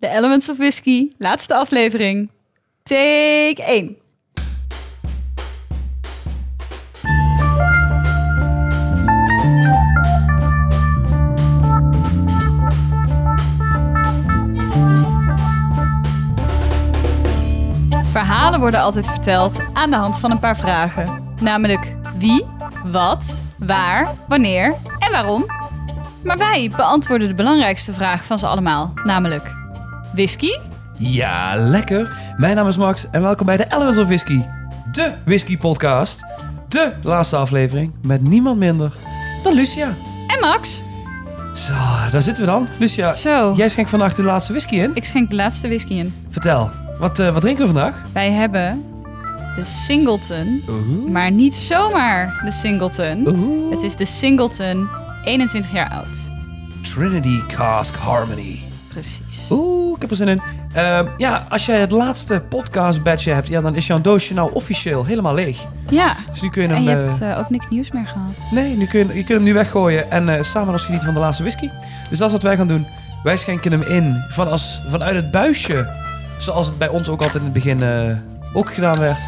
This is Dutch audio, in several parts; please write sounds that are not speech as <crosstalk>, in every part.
De Elements of Whisky, laatste aflevering. Take 1. Verhalen worden altijd verteld aan de hand van een paar vragen. Namelijk wie, wat, waar, wanneer en waarom. Maar wij beantwoorden de belangrijkste vraag van ze allemaal, namelijk whisky? Ja, lekker. Mijn naam is Max en welkom bij de Elements of Whisky. De whisky podcast. De laatste aflevering met niemand minder dan Lucia. En Max? Zo, daar zitten we dan. Lucia, Zo, jij schenkt vandaag de laatste whisky in. ik schenk de laatste whisky in. Vertel, wat, eh, wat drinken we vandaag? Wij hebben de Singleton, Oeh. maar niet zomaar de Singleton. Oeh. Het is de Singleton, 21 jaar oud. Trinity Cask Harmony. Precies. Oeh, ik heb er zin in. Ehm, ja, als jij het laatste podcast badge hebt, ja, dan is jouw doosje nou officieel helemaal leeg. Ja, Dus nu kun je hem... en je eh, hebt eh, ook niks nieuws meer gehad. Nee, nu kun je, je kunt hem nu weggooien en eh, samen als genieten van de laatste whisky. Dus dat is wat wij gaan doen. Wij schenken hem in van als, vanuit het buisje. Zoals het bij ons ook altijd in het begin eh, ook gedaan werd.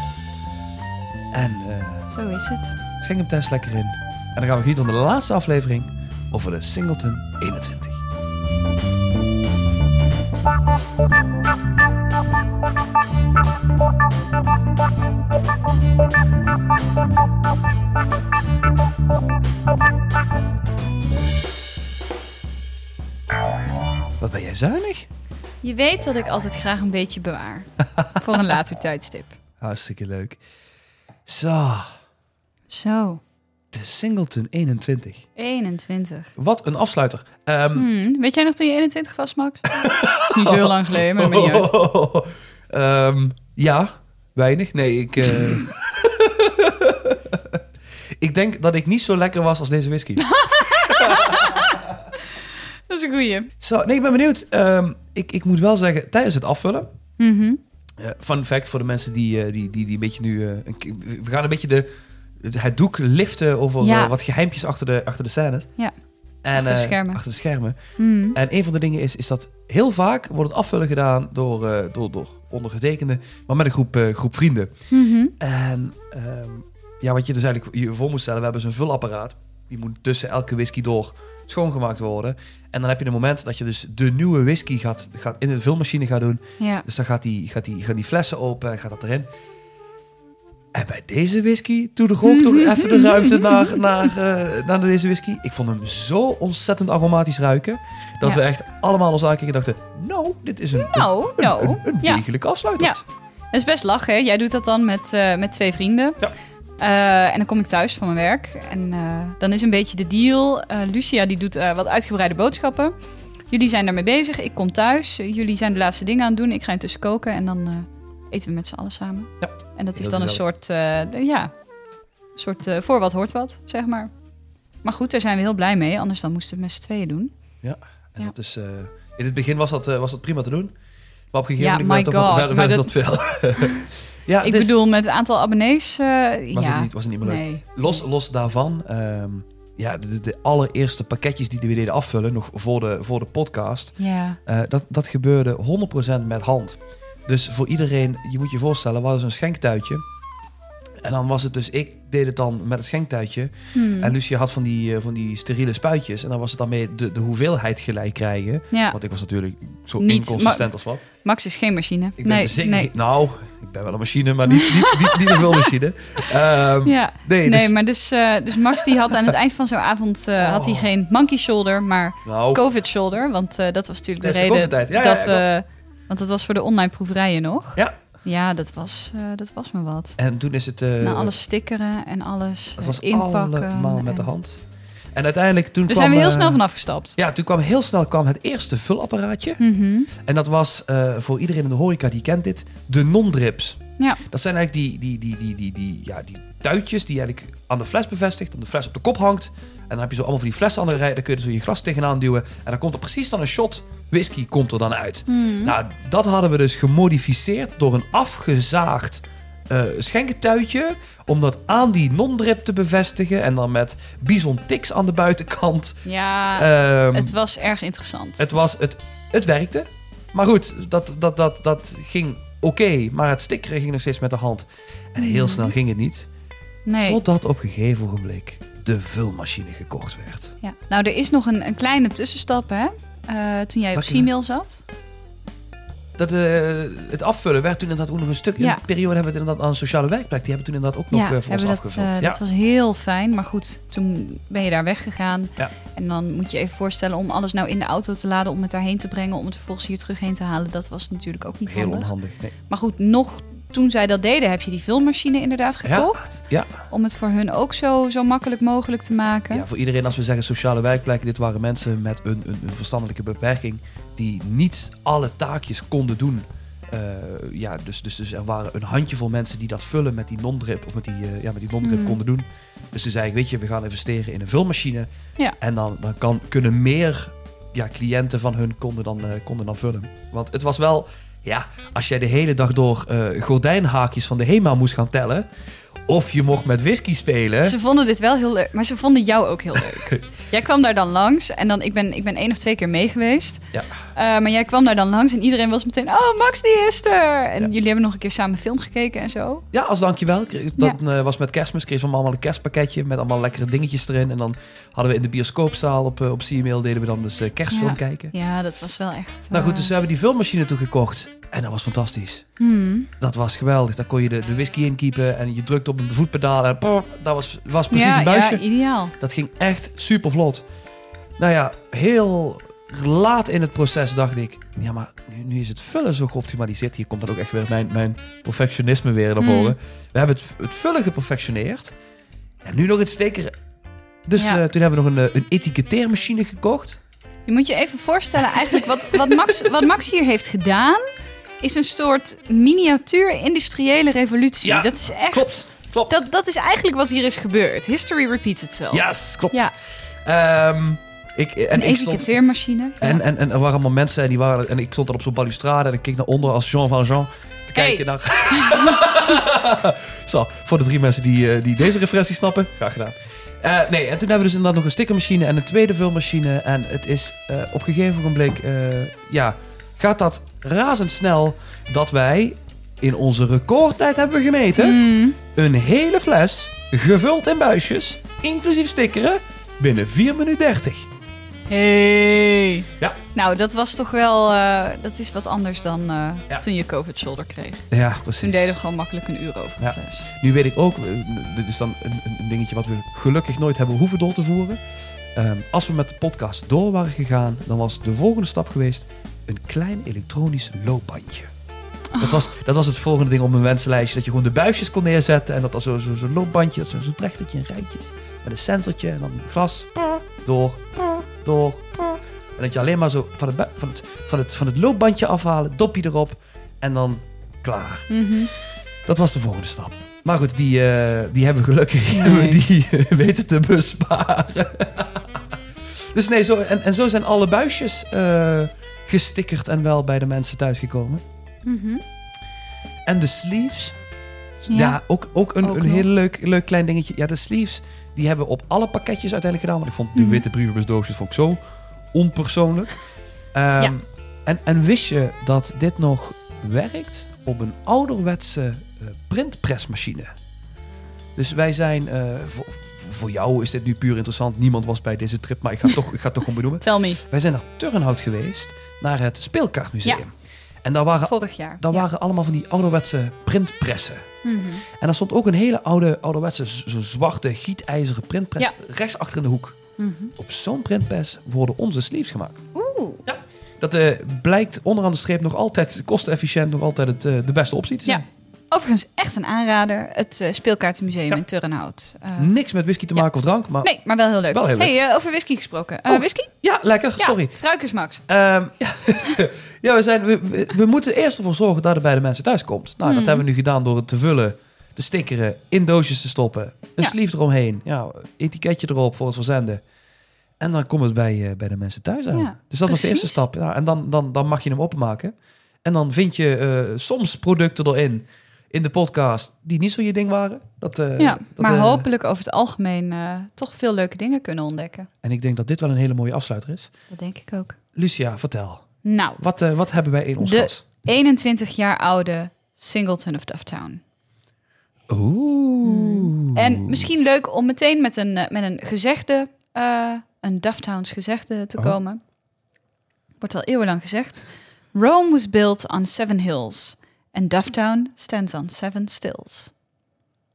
En eh Zo is het. schenk hem thuis lekker in. En dan gaan we genieten van de laatste aflevering over de Singleton 21. Wat ben jij zuinig? Je weet dat ik altijd graag een beetje bewaar. voor een later <laughs> tijdstip. Hartstikke leuk. Zo, Zo, de Singleton 21. 21. Wat een afsluiter. Ehm, Hmm, weet jij nog toen je 21 was, Max? is niet zo heel lang geleden, maar dat maakt niet uit. <laughs> Ehm, ja, weinig. Nee, ik. eh, <laughs> ik denk dat ik niet zo lekker was als deze whisky. <laughs> Dat is een goeie. Zo, nee, ik ben benieuwd. Ehm, ik, ik moet wel zeggen, tijdens het afvullen. Mhm. eh, fun fact voor de mensen die, eh, die, die, die een beetje nu. we gaan een beetje de, het, het doek liften over Ja. eh, wat geheimpjes achter de, achter de scènes. Ja. En, Achter de eh, schermen. achter de schermen. Hmm. En een van de dingen is, is dat heel vaak wordt het afvullen gedaan door, eh, door, door ondergetekende, maar met een groep, groep vrienden. Mhm. En ehm, ja, wat je dus eigenlijk je voor moet stellen, we hebben zo'n vulapparaat. Die moet tussen elke whisky door schoongemaakt worden. En dan heb je een moment dat je dus de nieuwe whisky gaat, gaat in de vulmachine gaat doen. Ja. Dus dan gaat die, gaat die, gaan die flessen open en gaat dat erin. En bij deze whisky, toen de ook toch even de ruimte naar, naar, eh, naar deze whisky. Ik vond hem zo ontzettend aromatisch ruiken. Dat Ja. we echt allemaal ons aankeken en dachten... Nou, dit is een, Nou, een, nou. een, een Ja. degelijke afsluiter. Ja. Dat is best lachen. hè? Jij doet dat dan met, eh, met twee vrienden. Ja. Eh, en dan kom ik thuis van mijn werk. En dan is een beetje de deal. Lucia die doet wat uitgebreide boodschappen. Jullie zijn daarmee bezig. Ik kom thuis. Jullie zijn de laatste dingen aan het doen. Ik ga intussen koken. En dan eten we met z'n allen samen. Ja. En dat is dan een soort... eh, de- ja, soort eh, voor wat hoort wat, zeg maar. Maar goed, daar zijn we heel blij mee. Anders dan moesten we het met z'n tweeën doen. En Ja. dat is, eh, in het begin was dat, was dat prima te doen. Maar op een gegeven Ja, moment my werd het wat veel. <laughs> ja, ik dus bedoel, met het aantal abonnees... was, ja, het niet, was het niet meer leuk. nee. Los, los daarvan, ehm, ja, de, de allereerste pakketjes die we deden afvullen, nog voor de, voor de podcast, Ja. dat, dat gebeurde 100% met hand. Dus voor iedereen, je moet je voorstellen, we hadden zo'n schenktuitje. En dan was het dus, ik deed het dan met het schenktuitje. Hmm. En Lucie had van die, eh, van die steriele spuitjes. En dan was het dan mee de, de hoeveelheid gelijk krijgen. Ja, Want ik was natuurlijk zo Niet, inconsistent als wat. Max is geen machine. Ik ben nee, zeker, nee. nou, ik ben wel een machine, maar niet, niet, niet, niet een vulmachine. <laughs> Ehm Ja, nee, nee, dus, maar dus, eh, dus Max die had aan het eind van zo'n avond eh, had hij Oh. geen monkey shoulder, maar nou, covid shoulder. Want dat was natuurlijk de de reden. Ja, ja, dat ja, we... Want dat was voor de online proeverijen nog. Ja. Ja, dat was, eh, dat was me wat. en toen is het... eh, nou, alles stickeren en alles Het was eh, inpakken. allemaal met de en- hand. En uiteindelijk toen Daar kwam... zijn we heel snel van afgestapt. Ja, toen kwam heel snel kwam het eerste vulapparaatje. Mhm. En dat was voor iedereen in de horeca die kent dit, de non-drips. Ja. Dat zijn eigenlijk die, die, die, die, die, die, ja, die tuitjes die eigenlijk aan de fles bevestigt, dan de fles op de kop hangt. En dan heb je zo allemaal van die flessen aan de rij, dan kun je zo je glas tegenaan duwen. En dan komt er precies dan een shot whisky komt er dan uit. Hmm. Nou, dat hadden we dus gemodificeerd door een afgezaagd schenkentuitje. Om dat aan die non-drip te bevestigen. En dan met bison tix aan de buitenkant. ja, Ehm, het was erg interessant. het, was, het, het werkte. Maar goed, dat, dat, dat, dat ging oké. maar het stickeren ging nog steeds met de hand. En heel Mhm. snel ging het niet. Nee. Totdat op een gegeven ogenblik de vulmachine gekocht werd. Ja. Nou, er is nog een, een kleine tussenstap, hè? Eh, toen jij op? C-mail zat. Dat, eh, het afvullen werd toen inderdaad ook nog een stuk. In Ja. een periode hebben we het inderdaad aan een sociale werkplek. Die hebben toen inderdaad ook nog ja, eh, voor ons dat, afgevuld. ja. dat was heel fijn. Maar goed, toen ben je daar weggegaan. Ja. En dan moet je even voorstellen om alles nou in de auto te laden... om het daarheen te brengen, om het vervolgens hier terug heen te halen. Dat was natuurlijk ook niet Heel handig. onhandig. Nee. Maar goed, nog toen zij dat deden, heb je die vulmachine inderdaad gekocht. Ja. Om het voor hun ook zo, zo makkelijk mogelijk te maken. Ja, voor iedereen als we zeggen sociale werkplekken, dit waren mensen met een, een, een verstandelijke beperking die niet alle taakjes konden doen. Eh, ja, dus, dus, dus er waren een handjevol mensen die dat vullen met die non-drip of met die, eh, ja, met die non-drip Mm. konden doen. Dus toen zei ik, weet je, we gaan investeren in een vulmachine. Ja. En dan, dan kan, kunnen meer ja, cliënten van hun konden dan, eh, konden dan vullen. Want het was wel, ja, als jij de hele dag door eh, gordijnhaakjes van de HEMA moest gaan tellen. Of je mocht met whisky spelen. Ze vonden dit wel heel leuk, maar ze vonden jou ook heel leuk. <laughs> jij kwam daar dan langs en dan, ik ben, ik ben één of twee keer mee geweest. Ja. Eh, maar jij kwam daar dan langs en iedereen was meteen, oh Max die is er! En Ja. jullie hebben nog een keer samen film gekeken en zo. Ja, als dankjewel. Dat eh, was met kerstmis. Kreeg van allemaal een kerstpakketje met allemaal lekkere dingetjes erin. En dan hadden we in de bioscoopzaal op, eh, op CMail deden we dan dus kerstfilm Ja. kijken. Ja, dat was wel echt... Nou goed, dus we hebben die filmmachine toen gekocht. En dat was fantastisch. hmm. Dat was geweldig. Daar kon je de, de whisky in kiepen en je drukte op een voetpedaal en pop, dat was, was precies ja, een buisje. Ja, ideaal. Dat ging echt super vlot. Nou ja, heel laat in het proces dacht ik... Ja, maar nu, nu is het vullen zo geoptimaliseerd. Hier komt dan ook echt weer mijn, mijn perfectionisme weer naar voren. Mm. We hebben het, het vullen geperfectioneerd. En nu nog het steken. Dus Ja. eh, toen hebben we nog een, eh, een etiketteermachine gekocht. Je moet je even voorstellen, eigenlijk wat, wat, Max, wat Max hier heeft gedaan, is een soort miniatuur industriële revolutie. Ja, dat is echt. Klopt, klopt. Dat, dat is eigenlijk wat hier is gebeurd. History repeats itself. Yes, klopt. Ja, Ehm, ik, en een ik stond, etiketteermachine. Ja. en, en, en er waren allemaal mensen en, die waren, en ik stond dan op zo'n balustrade en ik keek naar onder als Jean Valjean te Hey. kijken naar... <laughs> Zo, voor de drie mensen die, eh, die deze referentie snappen, graag gedaan. Eh, nee, en toen hebben we dus inderdaad nog een stickermachine en een tweede vulmachine. En het is eh, op een gegeven moment, eh, ja, gaat dat razendsnel dat wij in onze recordtijd hebben gemeten Mm. een hele fles gevuld in buisjes, inclusief stickeren, binnen 4 minuten 30. Hey. Ja. Nou, dat was toch wel. eh, dat is wat anders dan eh, Ja. toen je COVID shoulder kreeg. Ja, precies. Toen deden we gewoon makkelijk een uur over Ja. fles. Nu weet ik ook, eh, dit is dan een, een- een dingetje wat we gelukkig nooit hebben hoeven door te voeren. Ehm, als we met de podcast door waren gegaan, dan was de volgende stap geweest een klein elektronisch loopbandje. Dat, was, dat was het volgende ding op mijn wensenlijstje. Dat je gewoon de buisjes kon neerzetten en dat dan zo'n zo, zo'n loopbandje, zo'n zo trechtertje in rijtjes. Met een sensortje en dan glas, door, door. En dat je alleen maar zo van het, van het, van het, van het loopbandje afhalen, dopje erop en dan klaar. Mhm. Dat was de volgende stap. Maar goed, die, eh, die hebben we gelukkig Nee. die <laughs> eh, weten te besparen. <laughs> dus nee, zo, en, en zo zijn alle buisjes eh, gestickerd en wel bij de mensen thuisgekomen. Mhm. En de sleeves, ja, Ja. ook, ook een, Ook een nog. heel leuk, leuk klein dingetje. Ja, de sleeves, die hebben we op alle pakketjes uiteindelijk gedaan. Want ik vond de Mhm. witte brievenbusdoosjes vond ik zo onpersoonlijk. <laughs> Ehm, Ja. en, en wist je dat dit nog werkt op een ouderwetse eh, printpresmachine? Dus wij zijn, eh, voor, voor jou is dit nu puur interessant. Niemand was bij deze trip, maar ik ga het <laughs> toch, ik ga het toch gewoon benoemen. Tell me. Wij zijn naar Turnhout geweest, naar het Speelkaartmuseum. En daar waren, Vorig jaar. daar Ja. waren allemaal van die ouderwetse printpressen. Mhm. En daar stond ook een hele oude, ouderwetse, z- zo zwarte, gietijzeren printpress Ja. rechts achter in de hoek. Mhm. Op zo'n printpress worden onze sleeves gemaakt. Oeh. Dat eh, blijkt onderaan de streep nog altijd kostenefficiënt, nog altijd het, eh, de beste optie te zijn. Overigens echt een aanrader. Het eh, speelkaartenmuseum Ja. in Turnhout. Eh, Niks met whisky te Ja. maken of drank, maar nee, maar wel heel leuk. Wel heel leuk. Hey, eh, over whisky gesproken. Eh, Oh. whisky? ja, lekker, Ja. sorry. Ruik eens, Max. Ehm, <laughs> ja, <laughs> ja we, zijn, we, we, we moeten eerst ervoor zorgen dat het bij de mensen thuis komt. Nou, dat Hmm. hebben we nu gedaan door het te vullen, te stickeren, in doosjes te stoppen, een Ja. sleeve eromheen, ja, etiketje erop voor het verzenden. En dan komt het bij, eh, bij de mensen thuis aan. Ja, dus dat was de eerste stap. Ja, en dan, dan, dan mag je hem openmaken. En dan vind je eh, soms producten erin in de podcast die niet zo je ding waren. Dat, eh, ja, dat, maar eh, hopelijk over het algemeen eh, toch veel leuke dingen kunnen ontdekken. En ik denk dat dit wel een hele mooie afsluiter is. Dat denk ik ook. Lucia, vertel. Nou, Wat, wat hebben wij in ons De- glas? 21 jaar oude Singleton of Dufftown. Oeh. En misschien leuk om meteen met een, met een gezegde, een Dufftowns gezegde te Oh. komen. Wordt al eeuwenlang gezegd. Rome was built on seven hills. And Dufftown stands on seven stills.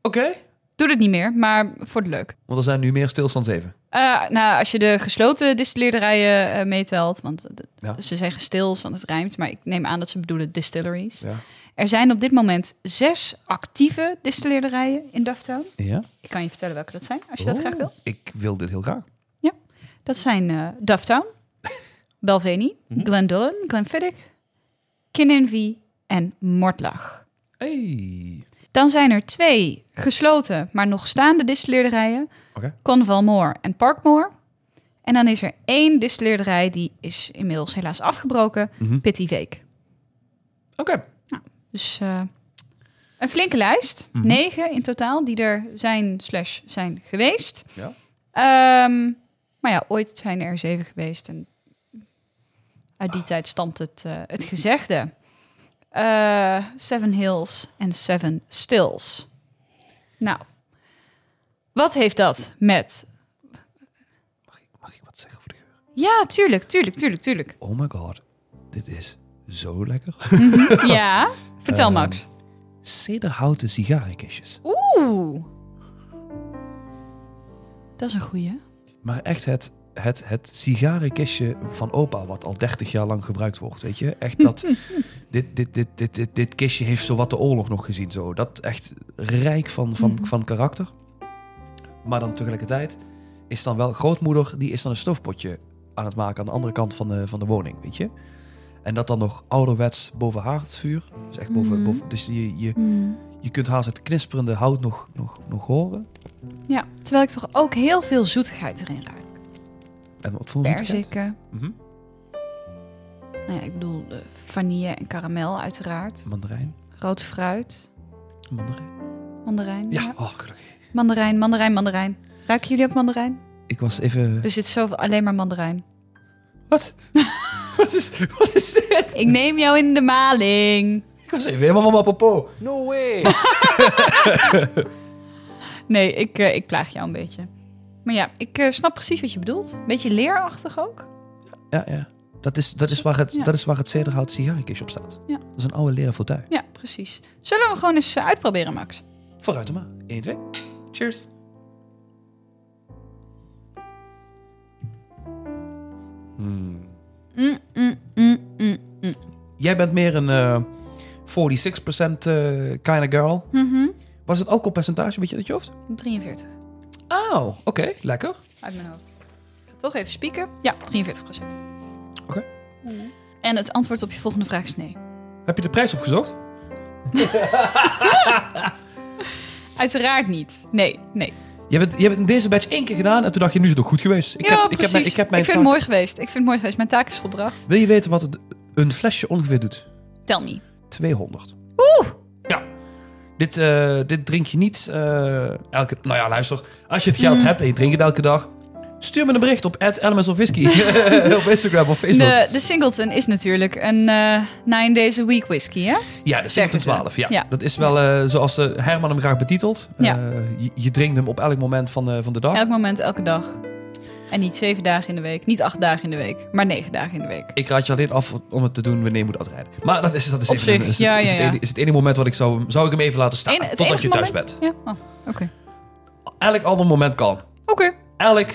Oké. Doe het niet meer, maar voor de leuk. Want er zijn nu meer stilstand zeven. Eh, nou, als je de gesloten distilleerderijen eh, meetelt, want de- Ja. ze zeggen stils, want het rijmt, maar ik neem aan dat ze bedoelen distilleries. Ja. Er zijn op dit moment zes actieve distilleerderijen in Dufftown. Ja? Ik kan je vertellen welke dat zijn, als je dat Oh, graag wil. Ik wil dit heel graag. Dat zijn eh Dufftown, <laughs> Belveni, Mhm. Glendullen, Glenfiddich, Kinninvie en Mortlach. Hey. Dan zijn er twee gesloten, maar nog staande distilleerderijen. Oké. Convalmore en Parkmore. En dan is er één distilleerderij, die is inmiddels helaas afgebroken. Pitty Veek. Oké. Dus eh, een flinke lijst. Mhm. Negen in totaal die er zijn slash zijn geweest. Ja. Ehm, maar ja, ooit zijn er zeven geweest. En uit die tijd stamt het, eh, het gezegde. Eh, seven Hills en Seven Stills. Nou, wat heeft dat met... Mag ik, mag ik wat zeggen voor de geur? Ja, tuurlijk, tuurlijk, tuurlijk, tuurlijk. Oh my god. Dit is zo lekker. Ja, <laughs> vertel Ehm, Max. Cederhouten sigarenkistjes. Oeh. Dat is een goeie. Maar echt het, het, het sigarenkistje van opa, wat al 30 jaar lang gebruikt wordt. Weet je? Echt dat. <laughs> dit, dit, dit, dit, dit, dit kistje heeft zo wat de oorlog nog gezien. Zo. Dat echt rijk van, van, Mhm. van karakter. Maar dan tegelijkertijd is dan wel grootmoeder, die is dan een stoofpotje aan het maken aan de andere kant van de, van de woning. Weet je? En dat dan nog ouderwets boven haardvuur. Dus echt boven. Mhm. boven dus je, je, je kunt haast het knisperende hout nog, nog, nog horen. Ja, terwijl ik toch ook heel veel zoetigheid erin ruik. En wat voor? Perziken. Mhm. Nou ja, ik bedoel eh, vanille en karamel uiteraard. Mandarijn. Rood fruit. Mandarijn. Mandarijn. Ja, oh, gelukkig. Mandarijn, mandarijn, mandarijn. Ruiken jullie ook mandarijn? Ik was even... Er zit zoveel alleen maar mandarijn. Wat? <laughs> wat, is, wat is dit? Ik neem jou in de maling. Ik was even helemaal van mijn popo. No way! <laughs> Nee, ik, eh, ik plaag jou een beetje. Maar ja, ik eh, snap precies wat je bedoelt. Beetje leerachtig ook. Ja, ja. Dat is, dat is waar het, Ja. dat is waar het sigarenkistje op staat. Ja. Dat is een oude leren fauteuil. Ja, precies. Zullen we gewoon eens eh, uitproberen, Max? Vooruit maar. 1, 2. Cheers. Hmm. Mm, mm, mm, mm, mm. Jij bent meer een eh 46% eh kind of girl. Mhm. Was het alcoholpercentage, weet je dat je hoofd? 43. Oh, oké. Lekker. Uit mijn hoofd. Ik toch even spieken. Ja, 43% Oké. En het antwoord op je volgende vraag is nee. Heb je de prijs opgezocht? <laughs> Uiteraard niet. Nee, nee. Je hebt, je hebt deze batch één keer gedaan en toen dacht je, nu is het ook goed geweest. Ik, ja, heb, ik, precies. heb mijn, ik heb mijn vind taak- het mooi geweest. Ik vind het mooi geweest. Mijn taak is volbracht. Wil je weten wat het, een flesje ongeveer doet? Tell me. 200. Oeh! Dit, eh, dit drink je niet eh, elke... Nou ja, luister. Als je het geld Mm. hebt en je drinkt het elke dag... Stuur me een bericht op Elements of Whisky. <laughs> op Instagram of Facebook. De, de Singleton is natuurlijk een eh nine days a week whisky, hè? ja, de zeggen 7 ze. 12. Ja. Ja. Dat is wel zoals eh, Herman hem graag betitelt. Ja. Je, je drinkt hem op elk moment van, van de dag. Elk moment, elke dag. En niet zeven dagen in de week. Niet acht dagen in de week. Maar negen dagen in de week. Ik raad je alleen af om het te doen wanneer je moet uitrijden. Maar dat is, dat is Op even zich, is, ja, is, ja, het is het enige moment wat ik zou... Zou ik hem even laten staan. Totdat je thuis moment? bent. Ja, oh, oké. Elk ander moment kan. Oké. Elk...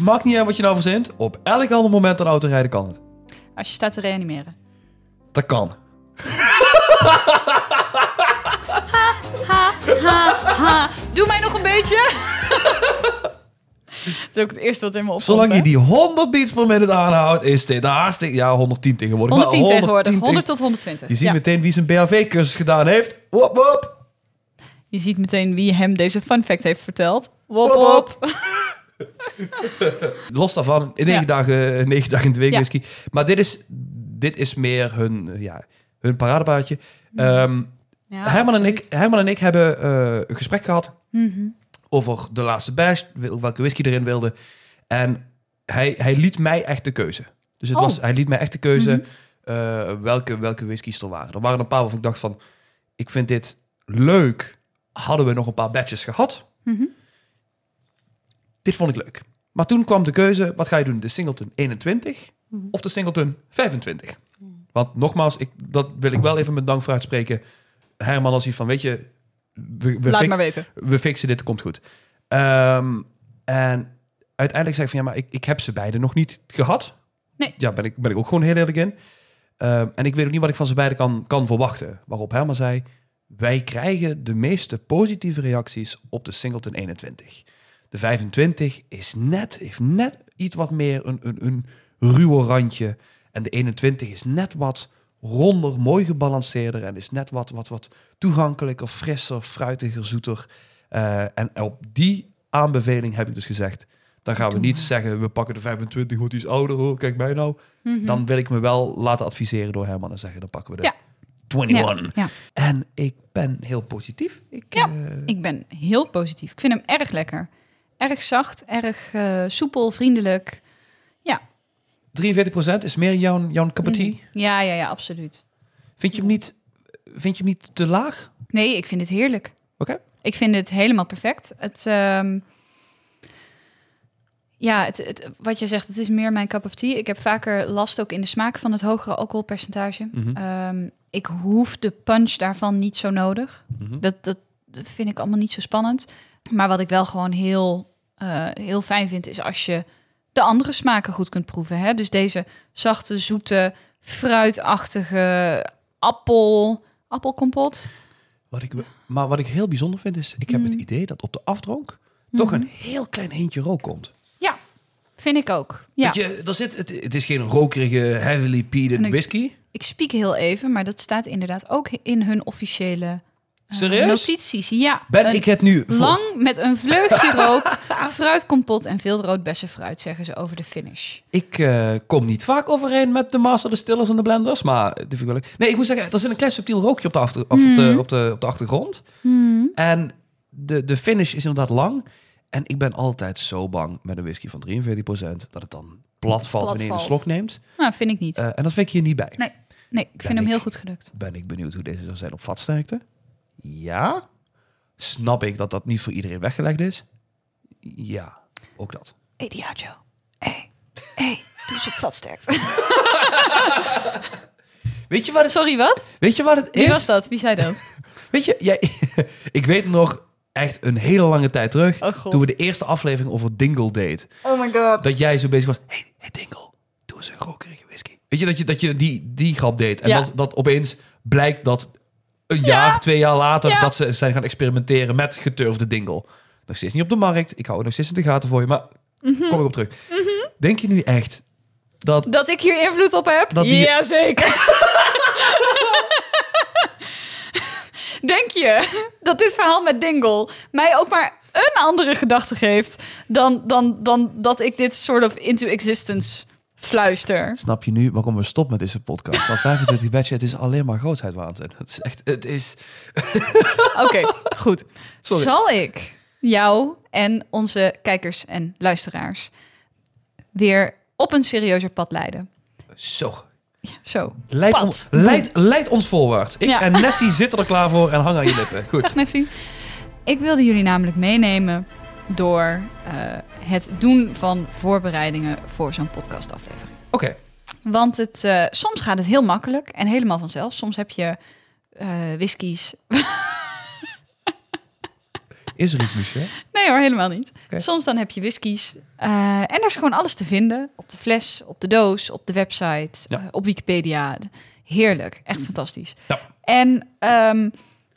Maakt niet uit wat je nou verzint. Op elk ander moment een auto rijden kan het. Als je staat te reanimeren. Dat kan. Ha, ha, ha. Doe mij nog een beetje. <laughs> <laughs> Dat is ook het eerste wat in me opkomt. Zolang je die 100 beats per minute aanhoudt, is dit hartstikke... Ja, 110 tegenwoordig. maar 110 tegenwoordig. 110 100 tot 120. Je ziet Ja. meteen wie zijn BHV-cursus gedaan heeft. Wop, wop. Je ziet meteen wie hem deze fun fact heeft verteld. Wop, Wop, wop. <laughs> Los daarvan, in negen, Ja. dagen, negen dagen in de week Ja. whisky. Maar dit is, dit is meer hun, ja, hun paradepaardje. Ehm, Ja, Herman, en ik, Herman en ik hebben eh, een gesprek gehad Mhm. Over de laatste bash, wel- welke whisky erin wilde. En hij, hij liet mij echt de keuze. Dus het Oh. was, hij liet mij echt de keuze. Mhm. eh, welke, welke whiskies er waren. Er waren een paar waarvan ik dacht van, ik vind dit leuk. Hadden we nog een paar batches gehad? Mhm. Dit vond ik leuk. Maar toen kwam de keuze, wat ga je doen? De Singleton 21 Mhm. of de Singleton 25? Want nogmaals, ik, dat wil ik wel even met dank voor uitspreken. Herman als hij van, weet je, we, we, Laat fix- maar weten. we fixen dit, komt goed. Ehm, en uiteindelijk zei ik van, ja, maar ik, ik heb ze beide nog niet gehad. Nee. Ja, ben ik, ben ik ook gewoon heel eerlijk in. Ehm, en ik weet ook niet wat ik van ze beide kan, kan verwachten. Waarop Herman zei, wij krijgen de meeste positieve reacties op de Singleton 21. De 25 is net, heeft net iets wat meer een, een, een ruwer randje. En de 21 is net wat ronder, mooi gebalanceerder. En is net wat, wat, wat toegankelijker, frisser, fruitiger, zoeter. Eh, en op die aanbeveling heb ik dus gezegd... dan gaan we niet zeggen, we pakken de 25, want die is ouder. Oh, kijk mij nou. Mhm. Dan wil ik me wel laten adviseren door Herman en zeggen... dan pakken we de Ja. 21. Ja, ja. En ik ben heel positief. Ik, Ja. eh, Ik ben heel positief. Ik vind hem erg lekker. Erg zacht, erg eh, soepel, vriendelijk. 43% is meer jouw, jouw. Mhm. Ja, ja, ja, absoluut. Vind je hem niet, vind je hem niet te laag? Nee, ik vind het heerlijk. Oké. Ik vind het helemaal perfect. Het, ehm, ja, het, het, wat je zegt, het is meer mijn cup of tea. Ik heb vaker last ook in de smaak van het hogere alcoholpercentage. Mhm. Ehm, ik hoef de punch daarvan niet zo nodig. Mhm. Dat, dat, dat vind ik allemaal niet zo spannend. Maar wat ik wel gewoon heel, eh, heel fijn vind, is als je de andere smaken goed kunt proeven. Hè? Dus deze zachte, zoete, fruitachtige appel, appelkompot. Wat ik, maar wat ik heel bijzonder vind is... ik heb het Mhm. idee dat op de afdronk... toch Mhm. een heel klein hintje rook komt. Ja, vind ik ook. Ja, Dat je, er zit, het, het is geen rokerige, heavily peated ik- whisky. ik spiek heel even, maar dat staat inderdaad ook in hun officiële Serieus? notities. Ja, Ben ik het nu... lang met een vleugje <laughs> rook, fruitkompot en veel roodbessenfruit, zeggen ze over de finish. Ik eh, kom niet vaak overeen met de master distillers en de blenders, maar dit vind ik wel leuk. Nee, ik moet zeggen, er zit een klein subtiel rookje op de, achter, op de, Mhm. op de, op de achtergrond. En de, de finish is inderdaad lang. En ik ben altijd zo bang met een whisky van 43% dat het dan plat valt Plat wanneer je een slok neemt. Nou, vind ik niet. Eh, en dat vind ik hier niet bij. Nee. Nee, ik Ben vind hem heel goed gelukt. Ben ik benieuwd hoe deze zou zijn op vatsterkte. Ja. Snap ik dat dat niet voor iedereen weggelegd is? Ja, ook dat. Hey Diageo. Hey, hey, doe eens op. <laughs> Weet je wat het, Sorry, wat? weet je wat het Wie is? was dat? Wie zei dat? <laughs> Weet je, jij, <laughs> ik weet nog echt een hele lange tijd terug, Oh toen we de eerste aflevering over Dingle deed, Oh my god. dat jij zo bezig was, hey, hey Dingle, doe eens een rokerige whisky. Weet je, dat je, dat je die, die grap deed en Ja. dat, dat opeens blijkt dat een jaar, twee jaar later, Ja. dat ze zijn gaan experimenteren met geturfde Dingle. Nog steeds niet op de markt, ik hou het nog steeds in de gaten voor je, maar Mhm. kom ik op terug. Denk je nu echt dat... Dat ik hier invloed op heb? Die- Jazeker. <laughs> Denk je dat dit verhaal met Dingle mij ook maar een andere gedachte geeft dan, dan, dan dat ik dit soort of into existence fluister? Snap je nu waarom we stoppen met deze podcast? Van 25 badge, het is alleen maar grootsheidwaanzin. Het is echt, het is... <laughs> Oké, goed. Sorry. Zal ik jou en onze kijkers en luisteraars weer op een serieuzer pad leiden? Zo, Zo. Leid, Pad. ons, leid, leid ons voorwaarts. Ik Ja. en Nessie zitten er klaar voor en hangen aan je lippen. <laughs> Goed. Dag Nessie. Ik wilde jullie namelijk meenemen door eh, het doen van voorbereidingen voor zo'n podcastaflevering. Oké. Want het, eh, soms gaat het heel makkelijk en helemaal vanzelf. Soms heb je eh whiskies. <laughs> Is er iets, Michel? Nee hoor, helemaal niet. Soms dan heb je whiskies. en daar is gewoon alles te vinden. Op de fles, op de doos, op de website, Ja. op Wikipedia. Heerlijk, echt fantastisch. Ja. En ehm,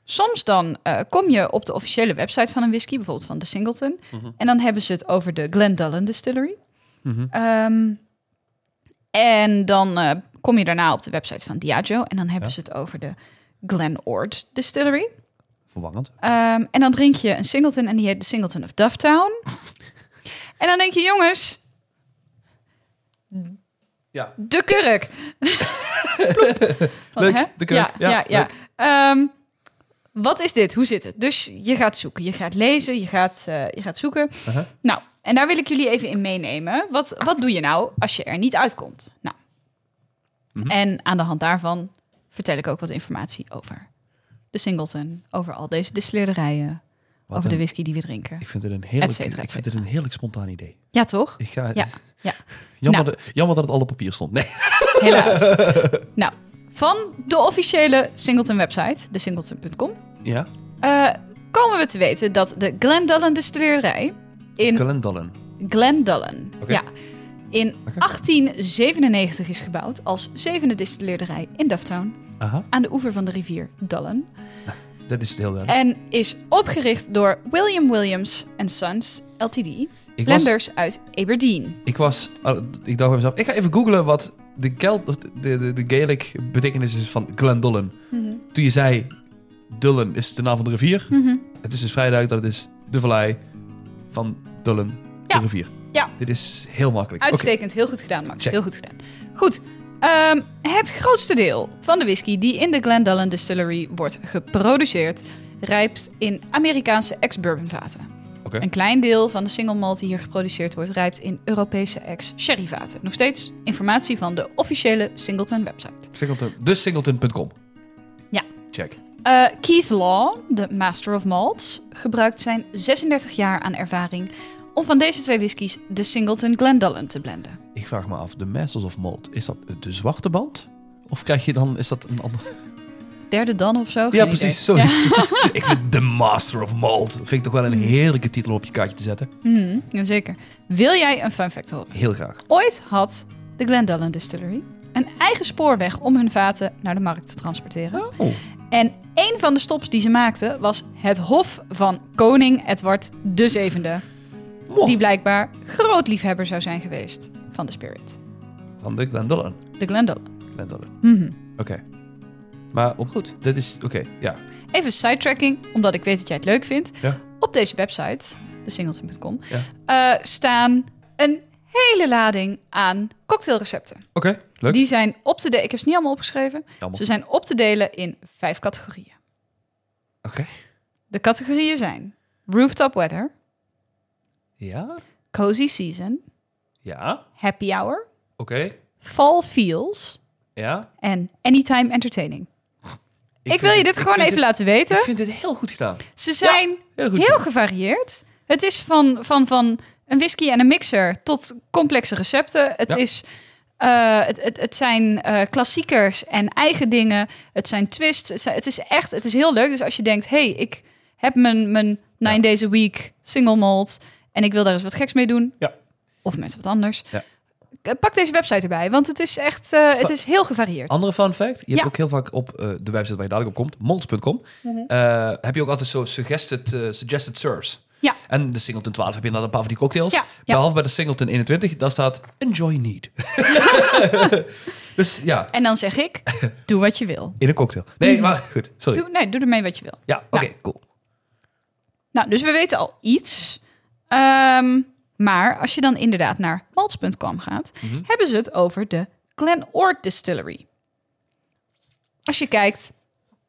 soms dan eh, kom je op de officiële website van een whisky, bijvoorbeeld van de Singleton. Mhm. En dan hebben ze het over de Glendullan Distillery. Mhm. Ehm, en dan eh, kom je daarna op de website van Diageo. En dan hebben Ja. ze het over de Glen Ord Distillery. Verwarrend. Ehm, en dan drink je een Singleton en die heet de Singleton of Dufftown. <laughs> en dan denk je, jongens, Ja. de kurk. <laughs> Leuk, de kurk. Ja, Ja, ja, ja. Ehm, wat is dit? Hoe zit het? Dus je gaat zoeken, je gaat lezen, je gaat, eh, je gaat zoeken. Nou, en daar wil ik jullie even in meenemen. Wat, wat doe je nou als je er niet uitkomt? Nou, Mhm. En aan de hand daarvan vertel ik ook wat informatie over de Singleton, over al deze distilleerderijen, over de whisky die we drinken. Ik vind het een heerlijk, ik vind het een heerlijk spontaan idee. Ja, toch? Ik ga, Ja, ja. Jammer, Nou. dat, jammer dat het al op papier stond. Nee. Helaas. <laughs> nou, van de officiële Singleton website, de singleton.com, Ja, eh, komen we te weten dat de Glendullen distilleerderij in. Glendullen, Oké. ja, in Oké. 1897 is gebouwd als zevende distilleerderij in Dufftown Aha, aan de oever van de rivier Dullen. dat is heel duidelijk. En is opgericht door William Williams Sons Ltd. Was, Blenders uit Aberdeen. ik was, ik dacht bij mezelf, ik ga even googlen wat de, de, de, de Gaelic betekenis is van Glendullen. Toen je zei, Dullen is de naam van de rivier. Mhm. Het is dus vrij duidelijk dat het is de vallei van Dullen, Ja. de rivier. Ja. Dit is heel makkelijk. Uitstekend, heel goed gedaan, Max. Check. Heel goed gedaan. Goed. ehm, het grootste deel van de whisky die in de Glendullen Distillery wordt geproduceerd, rijpt in Amerikaanse ex-bourbon vaten. Oké. Een klein deel van de single malt die hier geproduceerd wordt, rijpt in Europese ex-sherry vaten. Nog steeds informatie van de officiële Singleton website. Singleton, dus singleton.com. Ja. Check. Eh, Keith Law, de Master of Malts, gebruikt zijn 36 jaar aan ervaring om van deze twee whiskies de Singleton Glendullen te blenden. Ik vraag me af, de Masters of Malt, is dat de zwarte band? Of krijg je dan, is dat een ander... Derde dan of zo? Ja, precies. Sorry. <laughs> Ik vind de Master of Malt, vind ik toch wel een heerlijke titel op je kaartje te zetten. Mhm, jazeker. Wil jij een fun fact horen? Heel graag. Ooit had de Glendullen Distillery een eigen spoorweg om hun vaten naar de markt te transporteren. Oh. En een van de stops die ze maakten was het hof van koning Edward VII. Die blijkbaar groot liefhebber zou zijn geweest van de spirit. Van de Glendullen. De. Glendullen. Mhm. Oké. Maar op, Goed. dit is, oké, ja. Even sidetracking, omdat ik weet dat jij het leuk vindt. Ja. Op deze website, desingleton.com, Ja. eh, staan een hele lading aan cocktailrecepten. Oké, leuk. Die zijn op te delen. Ik heb ze niet allemaal opgeschreven. Jammer. Ze zijn op te delen in vijf categorieën. Oké. De categorieën zijn Rooftop Weather, Ja? Cozy Season, Ja? Happy Hour, Oké. Fall Feels Ja? en Anytime Entertaining. Ik, wil je dit gewoon even het- laten weten. Ik vind dit heel goed gedaan. Ze zijn Heel heel gevarieerd. Het is van, van, van een whisky en een mixer tot complexe recepten. Het, Ja. is, eh, het, het, het zijn eh, klassiekers en eigen dingen. Het zijn twists. Het, zijn- het is echt het is heel leuk. Dus als je denkt, hey, ik heb mijn, mijn nine Ja. days a week single malt... en ik wil daar eens wat geks mee doen... Ja. of mensen wat anders... Ja. eh, Pak deze website erbij, want het is echt het is heel gevarieerd. Andere fun fact. Je hebt ook heel vaak op de website waar je dadelijk op komt, mons.com, Mhm. heb je ook altijd zo suggested, suggested serves. Ja. En de Singleton 12 heb je inderdaad een paar van die cocktails. Ja. Behalve bij de Singleton 21, daar staat enjoy need. <laughs> dus ja, En dan zeg ik, doe wat je wil. in een cocktail. Nee, maar goed, sorry. Doe, nee, doe ermee wat je wil. Ja, oké, Nou. cool. Nou, dus we weten al iets. Ehm, maar als je dan inderdaad naar malts.com gaat, Mhm. hebben ze het over de Glenort Distillery. Als je kijkt,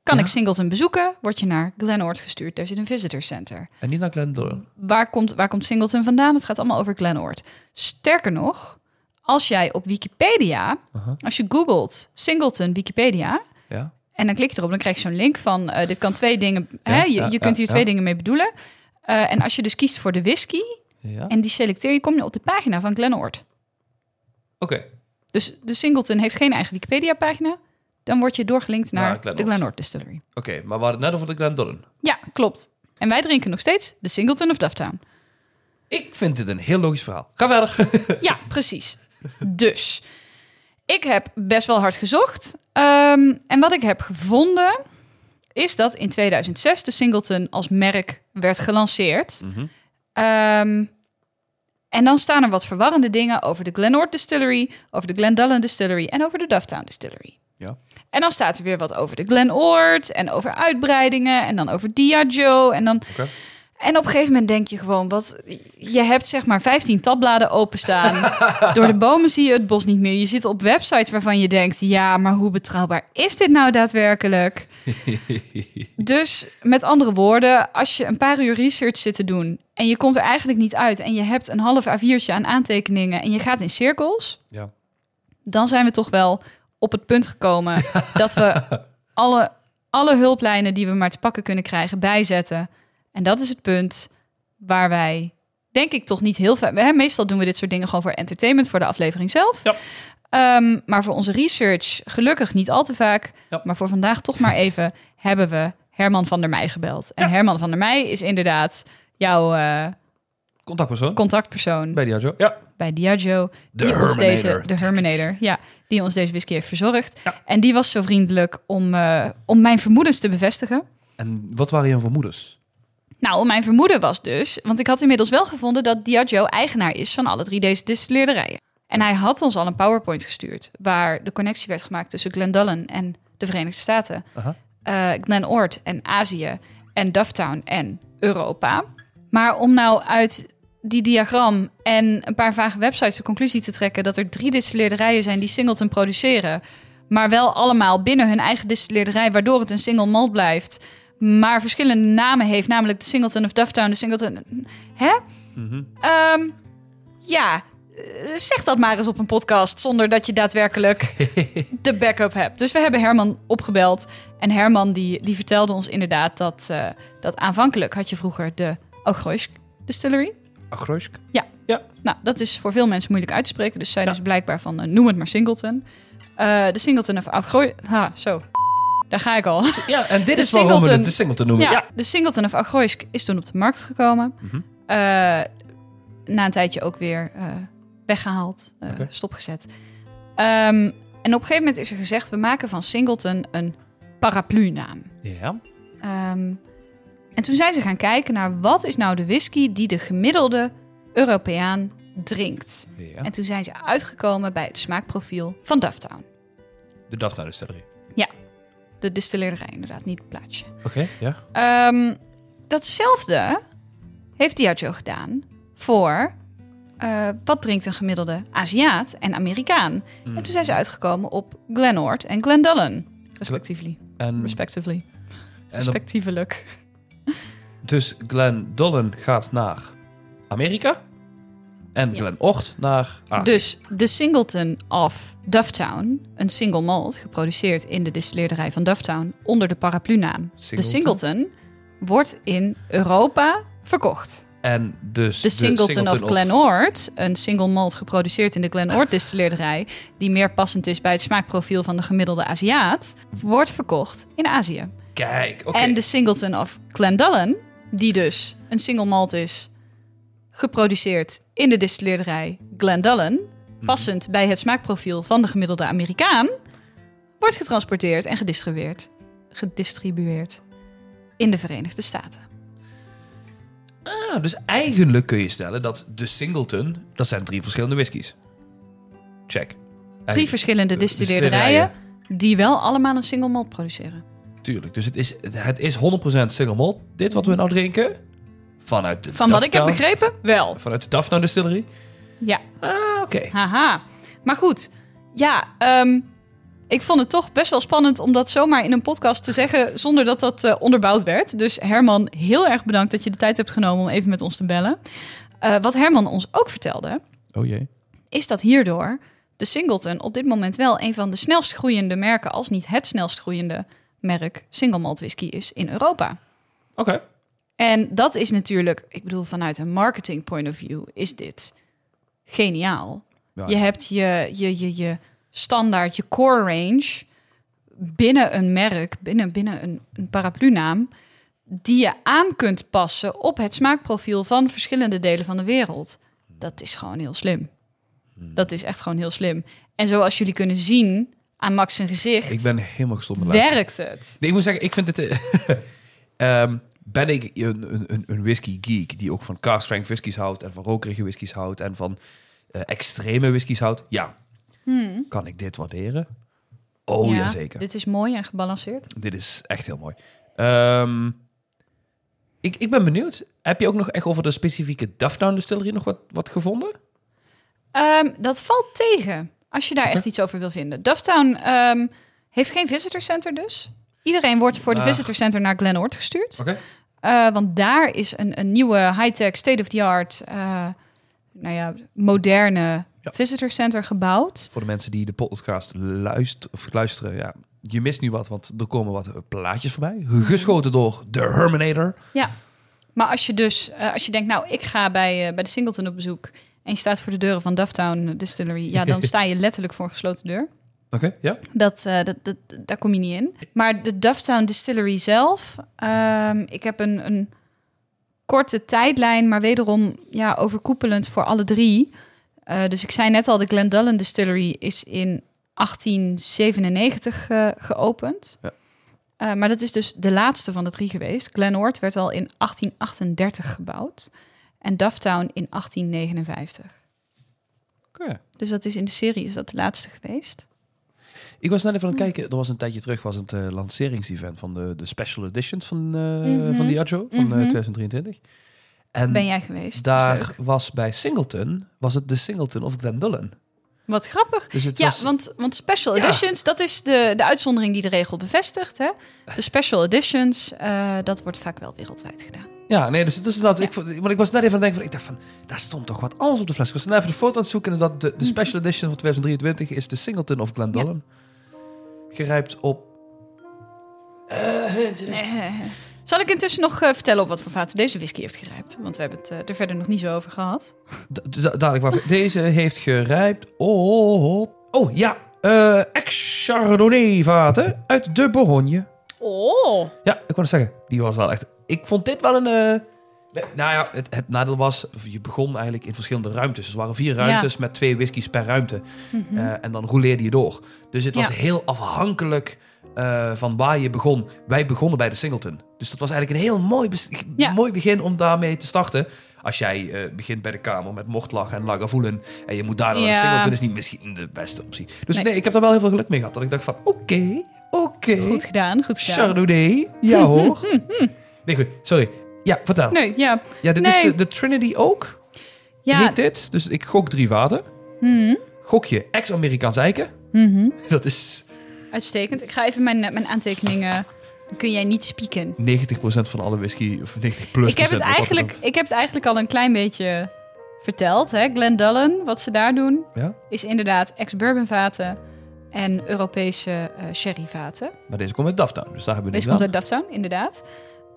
kan Ja. ik Singleton bezoeken? Word je naar Glenort gestuurd. Daar zit een visitor center. En niet naar Glendullen. Waar komt, waar komt Singleton vandaan? Het gaat allemaal over Glenort. Sterker nog, als jij op Wikipedia, als je googelt Singleton Wikipedia, Ja, en dan klik je erop, dan krijg je zo'n link van eh, dit kan twee dingen. Ja, hè? Je, ja, je kunt hier twee dingen mee bedoelen. Eh, en als je dus kiest voor de whisky en die selecteer je, kom je op de pagina van Glenort. Oké, Dus de Singleton heeft geen eigen Wikipedia-pagina. Dan word je doorgelinkt naar Naar Glenort. de Glenort Distillery. oké. Maar we hadden het net over de Glendullen. Ja, klopt. En wij drinken nog steeds de Singleton of Dufftown. Ik vind dit een heel logisch verhaal. Ga verder. <laughs> Ja, precies. Dus, ik heb best wel hard gezocht. Ehm, en wat ik heb gevonden, is dat in 2006 de Singleton als merk werd gelanceerd. Mhm. Ehm, en dan staan er wat verwarrende dingen over de Glenort Distillery, over de Glendullen Distillery en over de Dufftown Distillery. Ja. En dan staat er weer wat over de Glenort en over uitbreidingen en dan over Diageo en dan... En op een gegeven moment denk je gewoon, wat, je hebt zeg maar 15 tabbladen openstaan. <laughs> Door de bomen zie je het bos niet meer. Je zit op websites waarvan je denkt, ja, maar hoe betrouwbaar is dit nou daadwerkelijk? <laughs> Dus met andere woorden, als je een paar uur research zit te doen en je komt er eigenlijk niet uit en je hebt een half A4'tje aan aantekeningen en je gaat in cirkels, Ja. dan zijn we toch wel op het punt gekomen <laughs> dat we alle, alle hulplijnen die we maar te pakken kunnen krijgen bijzetten. En dat is het punt waar wij, denk ik, toch niet heel veel. hè, Meestal doen we dit soort dingen gewoon voor entertainment, voor de aflevering zelf. Ja. Ehm, maar voor onze research, gelukkig niet al te vaak. Ja. Maar voor vandaag toch maar even hebben we Herman van der Meij gebeld. En Ja. Herman van der Meij is inderdaad jouw eh, Contactpersoon. contactpersoon Bij Diageo. Ja. bij Diageo. De die ons deze, Herminator. de Herminator, ja, die ons deze whisky heeft verzorgd. Ja. En die was zo vriendelijk om, eh, om mijn vermoedens te bevestigen. En wat waren jouw vermoedens? Nou, mijn vermoeden was dus, want ik had inmiddels wel gevonden dat Diageo eigenaar is van alle drie deze distilleerderijen. En hij had ons al een PowerPoint gestuurd waar de connectie werd gemaakt tussen Glendalen en de Verenigde Staten, eh Glenoord en Azië en Dufftown en Europa. Maar om nou uit die diagram en een paar vage websites de conclusie te trekken dat er drie distilleerderijen zijn die Singleton produceren, maar wel allemaal binnen hun eigen distilleerderij, waardoor het een single malt blijft, maar verschillende namen heeft, namelijk de Singleton of Dufftown, de Singleton. Hè? Mhm. Ehm, ja, eh, zeg dat maar eens op een podcast zonder dat je daadwerkelijk <laughs> de backup hebt. Dus we hebben Herman opgebeld en Herman die, die vertelde ons inderdaad dat, eh, dat aanvankelijk had je vroeger de Ogroysk Distillery. Agroysk. Nou, dat is voor veel mensen moeilijk uit te spreken. Dus zij Ja. dus blijkbaar van, eh, noem het maar Singleton. Eh, de Singleton of Ogroy... Ha, zo. Daar ga ik al. Ja, en dit <laughs> De is waarom we Singleton. het de Singleton noemen. Ja, Ja. de Singleton of Agroysk is toen op de markt gekomen. Mhm. Eh, na een tijdje ook weer eh, weggehaald, eh, stopgezet. Ehm, en op een gegeven moment is er gezegd... we maken van Singleton een paraplu-naam. Ja. Ehm, en toen zijn ze gaan kijken naar... wat is nou de whisky die de gemiddelde Europeaan drinkt. ja. En toen zijn ze uitgekomen bij het smaakprofiel van Dufftown. De Daphne Distillery. De distilleerderij inderdaad, niet het plaatsje. Oké, ja. Ehm, datzelfde heeft Diageo gedaan voor eh, wat drinkt een gemiddelde Aziat en Amerikaan. Mm. En toen zijn ze uitgekomen op Glenort en Glendullen, respectively. En, Respectively. en Respectievelijk. Dus Glen Dollen gaat naar Amerika. En Ja. Glen Ort naar Azië. Dus de Singleton of Dufftown, een single malt geproduceerd in de distilleerderij van Dufftown onder de paraplu-naam. De Singleton wordt in Europa verkocht. En dus De Singleton, of Glenort, een single malt geproduceerd in de Glenort distilleerderij, die meer passend is bij het smaakprofiel van de gemiddelde Aziat, wordt verkocht in Azië. Kijk, oké. En de Singleton of Glendullen, die dus een single malt is, geproduceerd in de distilleerderij Glendullen, Mhm. passend bij het smaakprofiel van de gemiddelde Amerikaan, wordt getransporteerd en gedistribueerd, gedistribueerd in de Verenigde Staten. Ah, dus eigenlijk kun je stellen dat de Singleton, dat zijn drie verschillende whiskies. Check. Drie verschillende eh, distilleerderijen die wel allemaal een single malt produceren. Tuurlijk. Dus het is, het is 100% single malt. Dit wat we nou drinken. Vanuit de Van wat ik heb begrepen, wel. Vanuit de Daphne Distillery. Ja, Ah, oké. haha. Maar goed, ja, ehm, ik vond het toch best wel spannend om dat zomaar in een podcast te zeggen zonder dat dat eh, onderbouwd werd. Dus Herman, heel erg bedankt dat je de tijd hebt genomen om even met ons te bellen. Eh, wat Herman ons ook vertelde, Oh jee. is dat hierdoor de Singleton op dit moment wel een van de snelst groeiende merken, als niet het snelst groeiende merk single malt whisky is in Europa. Oké. En dat is natuurlijk, ik bedoel, vanuit een marketing point of view is dit geniaal. Ja. Je hebt je, je, je, je standaard, je core range binnen een merk, binnen, binnen een, een paraplu-naam, die je aan kunt passen op het smaakprofiel van verschillende delen van de wereld. Dat is gewoon heel slim. Dat is echt gewoon heel slim. En zoals jullie kunnen zien aan Max zijn gezicht, Ik ben helemaal gestopt met luisteren. werkt het. Nee, ik moet zeggen, ik vind het... eh, <laughs> ehm, ben ik een, een, een- whisky geek die ook van car strength whiskies houdt en van rokerige whiskies houdt en van eh, extreme whiskies houdt? Ja. Kan ik dit waarderen? Oh Hmm. Ja, ja, zeker. Dit is mooi en gebalanceerd. Dit is echt heel mooi. Ehm, ik, ik ben benieuwd. Heb je ook nog echt over de specifieke Dufftown Distillery nog wat, wat gevonden? Ehm, dat valt tegen, als je daar echt iets over wil vinden. Dufftown ehm, heeft geen visitor center dus. Iedereen wordt voor de visitor center naar Glenort gestuurd. Eh, want daar is een, een nieuwe high-tech, state-of-the-art, eh, nou ja, moderne Ja. Visitor Center gebouwd. Voor de mensen die de podcast luisteren, of luisteren, ja, je mist nu wat, want er komen wat plaatjes voorbij. Geschoten door de Herminator. Maar als je dus, eh, als je denkt, nou, ik ga bij, bij de Singleton op bezoek en je staat voor de deuren van Dufftown Distillery, ja, dan <laughs> sta je letterlijk voor een gesloten deur. Oké, ja. Dat, eh, dat, dat, daar kom je niet in. Maar de Dufftown Distillery zelf, ehm, ik heb een, een korte tijdlijn, maar wederom ja, overkoepelend voor alle drie. Eh, dus ik zei net al, de Glendullan Distillery is in 1897 eh, geopend. Ja. Maar dat is dus de laatste van de drie geweest. Glenort werd al in 1838 gebouwd en Dufftown in 1859. Oké. Dus dat is in de serie is dat de laatste geweest. Ik was net even aan het kijken. Er was een tijdje terug was het eh, lanceringsevent van de, de special editions van, eh Mhm. van Diageo van eh, Mhm. 2023. En Ben jij geweest? Daar was bij Singleton, was het de Singleton of Glendullan. Wat grappig. Dus Ja, was, want, want special Ja. editions, dat is de, de uitzondering die de regel bevestigt. Hè? De special editions, dat wordt vaak wel wereldwijd gedaan. Ja, nee, dus, dus dat, Ja. ik, want ik was net even aan het denken van, ik dacht van, daar stond toch wat anders op de fles. Ik was net even de foto aan het zoeken en dat de, de special edition van 2023 is de Singleton of Glendullan. Gerijpt op... Eh, Zal ik intussen nog eh, vertellen op wat voor vaten deze whisky heeft gerijpt? Want we hebben het er verder nog niet zo over gehad. Dadelijk, wacht. Deze heeft gerijpt op... Oh, ja. eh ex-Chardonnay vaten uit de Bourgogne. Oh. Ja, ik wou het zeggen. Die was wel echt... Ik vond dit wel een... eh, nou ja, het, het nadeel was... Je begon eigenlijk in verschillende ruimtes. Dus er waren vier ruimtes met twee whiskies per ruimte. Mhm. Eh, en dan rouleerde je door. Dus het was heel afhankelijk eh, van waar je begon. Wij begonnen bij de Singleton. Dus dat was eigenlijk een heel mooi, bes- Ja. mooi begin om daarmee te starten. Als jij eh, begint bij de kamer met mochtlach en lagavulin... en je moet daarna naar de. Singleton... is niet misschien de beste optie. Dus nee. Nee. ik heb daar wel heel veel geluk mee gehad. Dat ik dacht van, oké, oké... Goed gedaan, goed gedaan. Chardonnay, ja hoor. <laughs> nee, goed, sorry. Ja, vertel. Nee, ja. Ja, dit Nee. is de, de Trinity ook. Ja. Heet dit. Dus ik gok drie vaten. Mhm. Gokje ex-Amerikaans eiken. Mhm. <laughs> Dat is Uitstekend. Ik ga even mijn, eh, mijn aantekeningen... Kun jij niet spieken. 90% van alle whisky, of 90 plus Ik heb, het procent, wat dat eigenlijk, ik heb het eigenlijk al een klein beetje verteld. Hè? Glendullan, wat ze daar doen, Ja, is inderdaad ex-bourbon vaten en Europese eh sherry vaten. maar deze komt uit Dufftown, dus daar hebben we Deze dit komt uit Dufftown, inderdaad.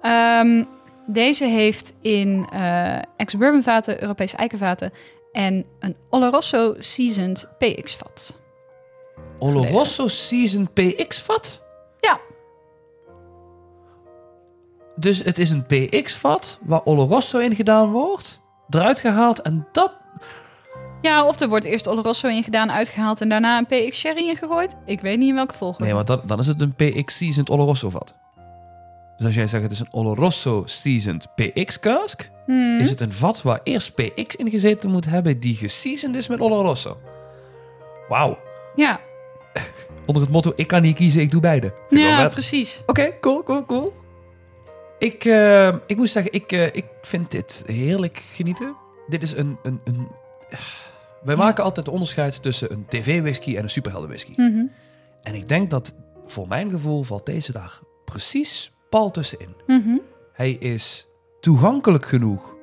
Ehm, deze heeft in eh ex-bourbon vaten, Europese eikenvaten en een Oloroso Seasoned PX vat. Oloroso Season PX vat. Ja. Dus het is een PX vat waar Oloroso in gedaan wordt, eruit gehaald en dat... Ja, of er wordt eerst Oloroso in gedaan, uitgehaald en daarna een PX sherry ingegooid. Ik weet niet in welke volgorde. Nee, want dan, dan is het een PX Seasoned Oloroso vat. Dus als jij zegt het is een Oloroso Seasoned PX cask, Hmm. is het een vat waar eerst PX in gezeten moet hebben die geseasoned is met Oloroso. Wauw. Ja, <laughs> Onder het motto, ik kan niet kiezen, ik doe beide. Vind ja precies. Oké, cool, cool, cool. Ik, eh, ik moet zeggen, ik, eh, ik vind dit heerlijk genieten. Dit is een... een, een wij Ja. maken altijd onderscheid tussen een tv-whisky en een superhelden-whisky. Mhm. En ik denk dat, voor mijn gevoel, valt deze daar precies pal tussenin. Mhm. Hij is toegankelijk genoeg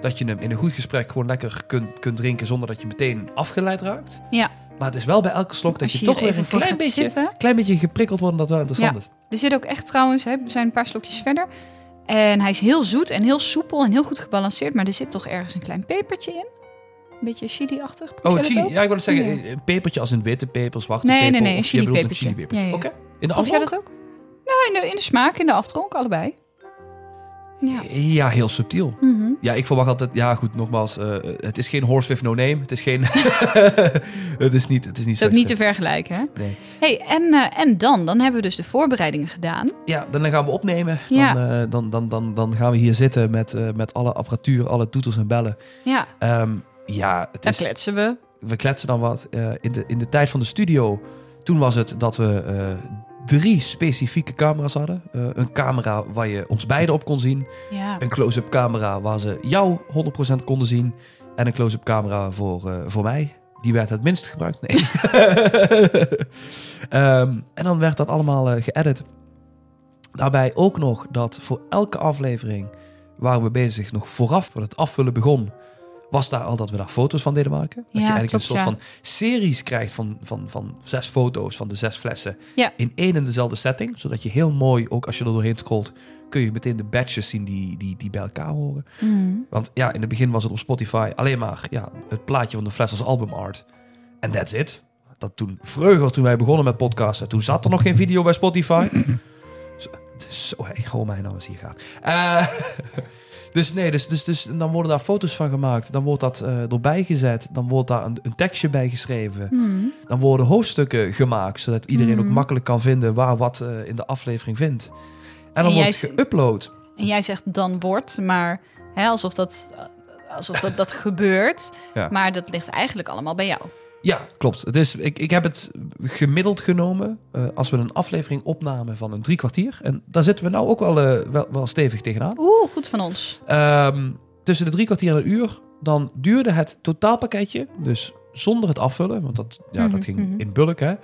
dat je hem in een goed gesprek gewoon lekker kunt, kunt drinken zonder dat je meteen afgeleid raakt. Ja. Maar het is wel bij elke slok dat je, je toch even een klein beetje, zitten. klein beetje geprikkeld wordt en dat wel interessant is. Er zit ook echt trouwens, hè, we zijn een paar slokjes verder. En hij is heel zoet en heel soepel en heel goed gebalanceerd. Maar er zit toch ergens een klein pepertje in. Een beetje chili-achtig. Oh, chili. Ja, ik wilde zeggen, Ja. een pepertje als een witte peper, zwarte Nee, peper. nee, nee, een je bedoelt chilipepertje. chilipepertje. Ja, ja. Oké. In de Proef jij dat ook? In de, in de smaak, in de afdronk, allebei. Ja. Ja, heel subtiel. Mhm. Ja, ik verwacht altijd... Ja, goed, nogmaals. eh, het is geen horse with no name. Het is geen... <laughs> het is niet... Het is niet is ook niet te vergelijken, hè? Nee. hey, en, eh, en dan? Dan hebben we dus de voorbereidingen gedaan. Ja, dan gaan we opnemen. Ja. Dan, eh, dan, dan, dan, dan gaan we hier zitten met, met alle apparatuur, alle toeters en bellen. Ja, Ehm, ja, het is... kletsen we. we kletsen dan wat. In, de, in de tijd van de studio, toen was het dat we drie specifieke camera's hadden. Eh, een camera waar je ons beiden op kon zien. Ja. Een close-up camera waar ze jou 100% konden zien. En een close-up camera voor, eh, voor mij. Die werd het minst gebruikt. Nee. <laughs> Ehm, en dan werd dat allemaal eh, geëdit. Daarbij ook nog dat voor elke aflevering waren we bezig, nog vooraf, voordat het afvullen begon, was daar al dat we daar foto's van deden maken. Dat Ja, je eigenlijk klopt, een soort ja. van series krijgt van, van, van zes foto's van de zes flessen. Ja. In één en dezelfde setting. Zodat je heel mooi, ook als je er doorheen scrolt, kun je meteen de badges zien die, die, die bij elkaar horen. Mm. Want ja, in het begin was het op Spotify alleen maar ja, het plaatje van de fles als albumart. En that's it. Dat toen, vroeger toen wij begonnen met podcasten, toen zat er nog geen video bij Spotify. <laughs> zo, zo, hey, gewoon mij nou eens hier gaan. Eh, <laughs> dus nee, dus, dus, dus dan worden daar foto's van gemaakt. Dan wordt dat eh erbij gezet. Dan wordt daar een, een tekstje bij geschreven. Mm. Dan worden hoofdstukken gemaakt, zodat iedereen ook Mhm. makkelijk kan vinden waar wat eh, in de aflevering vindt. En dan En wordt het geüpload. En jij zegt dan wordt, maar hè, alsof dat, alsof dat, dat <laughs> gebeurt. Ja. Maar dat ligt eigenlijk allemaal bij jou. Ja, klopt. Het is, ik, ik heb het gemiddeld genomen eh, als we een aflevering opnamen van een drie kwartier. En daar zitten we nou ook wel, eh, wel, wel stevig tegenaan. Oeh, goed van ons. Ehm, tussen de drie kwartier en een uur, dan duurde het totaalpakketje, dus zonder het afvullen, want dat, ja, Mhm, dat ging mhm. in bulk, hè.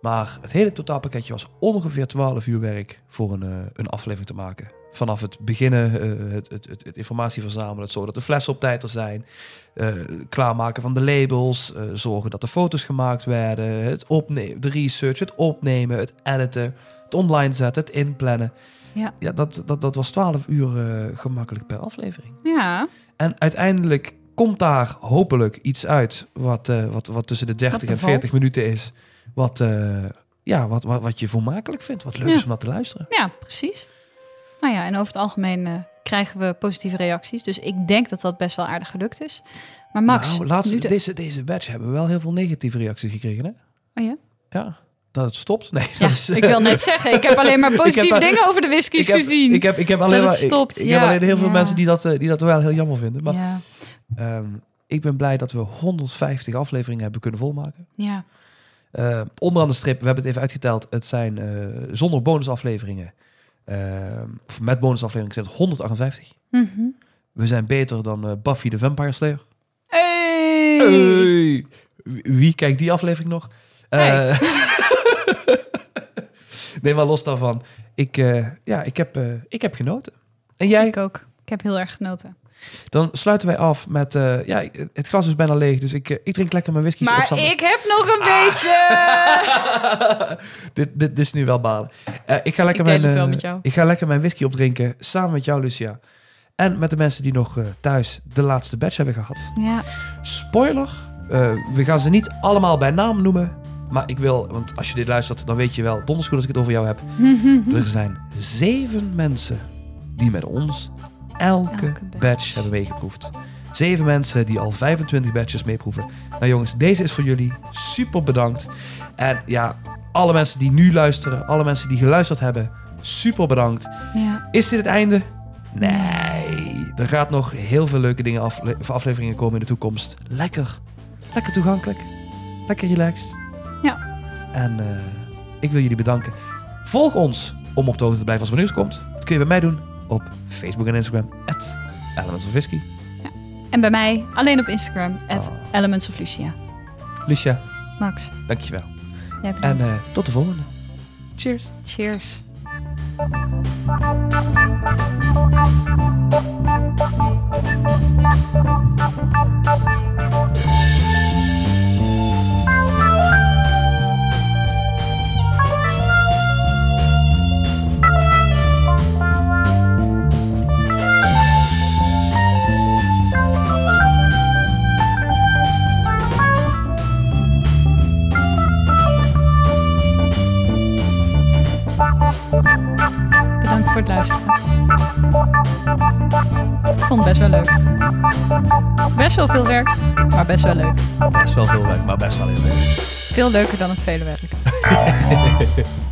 Maar het hele totaalpakketje was ongeveer 12 uur werk voor een, eh, een aflevering te maken. Vanaf het beginnen, eh, het, het, het, het informatie verzamelen, het zorgen dat de flessen op tijd er zijn, eh, klaarmaken van de labels, zorgen dat de foto's gemaakt werden, het opnemen, de research, het opnemen, het editen, het online zetten, het inplannen. Ja. Ja, dat, dat, dat was 12 uur gemakkelijk per aflevering. Ja, En uiteindelijk komt daar hopelijk iets uit wat, wat, wat tussen de 30 en bevalt. 40 minuten is. Wat, eh, ja, wat, wat, wat je vermakelijk vindt, wat leuk Ja. is om naar te luisteren. ja, precies. Nou ja, en over het algemeen eh, krijgen we positieve reacties. Dus ik denk dat dat best wel aardig gelukt is. Maar Max, nou, laatst, de- deze, deze batch hebben we wel heel veel negatieve reacties gekregen, hè? Oh ja? Ja, dat het stopt. Nee, Ja, dat is, ik wil net zeggen, ik heb alleen maar <laughs> positieve dingen over de whiskies gezien. Ik heb, ik heb alleen Dat maar, ik, stopt, ik ja, heb alleen heel veel ja. mensen die dat, eh, die dat wel heel jammer vinden. Maar ja, ehm, ik ben blij dat we 150 afleveringen hebben kunnen volmaken. ja. Eh, onderaan de strip, we hebben het even uitgeteld. Het zijn eh, zonder bonusafleveringen, eh, of met bonusafleveringen, zijn het 158. Mhm. We zijn beter dan Buffy the Vampire Slayer. Hey. Hey! Wie, kijkt die aflevering nog? Eh, <laughs> nee, maar los daarvan. Ik, eh, ja, ik, heb, eh, ik heb genoten. En jij? Ik ook. Ik heb heel erg genoten. Dan sluiten wij af met... eh, ja, het glas is bijna leeg, dus ik, eh, ik drink lekker mijn whisky. op Maar Sander. ik heb nog een Ah. beetje. <laughs> dit, dit, dit is nu wel balen. Eh, ik, ga lekker Ik mijn, ik ga lekker mijn whisky opdrinken samen met jou, Lucia. En met de mensen die nog thuis de laatste batch hebben gehad. Ja. Spoiler, we gaan ze niet allemaal bij naam noemen. Maar ik wil, want als je dit luistert, dan weet je wel, donders goed als ik het over jou heb. <laughs> Er zijn zeven mensen die met ons elke, Elke batch. batch hebben meegeproefd. Zeven mensen die al 25 batches meeproeven. Nou jongens, deze is voor jullie. Super bedankt. En ja, alle mensen die nu luisteren, alle mensen die geluisterd hebben, super bedankt. ja. Is dit het einde? Nee, er gaat nog heel veel leuke dingen of afleveringen komen in de toekomst. Lekker, lekker toegankelijk, lekker relaxed. Ja. En eh, ik wil jullie bedanken. Volg ons om op de hoogte te blijven als er nieuws komt. Dat kun je bij mij doen op Facebook en Instagram. At Elements of Whisky. En bij mij alleen op Instagram, at Oh. Elements of Lucia. Lucia, Max, dankjewel. jij En eh, tot de volgende. Cheers. Cheers. Werk, maar best wel leuk. Best wel veel werk, maar best wel heel leuk. Veel leuker dan het vele werk. <laughs>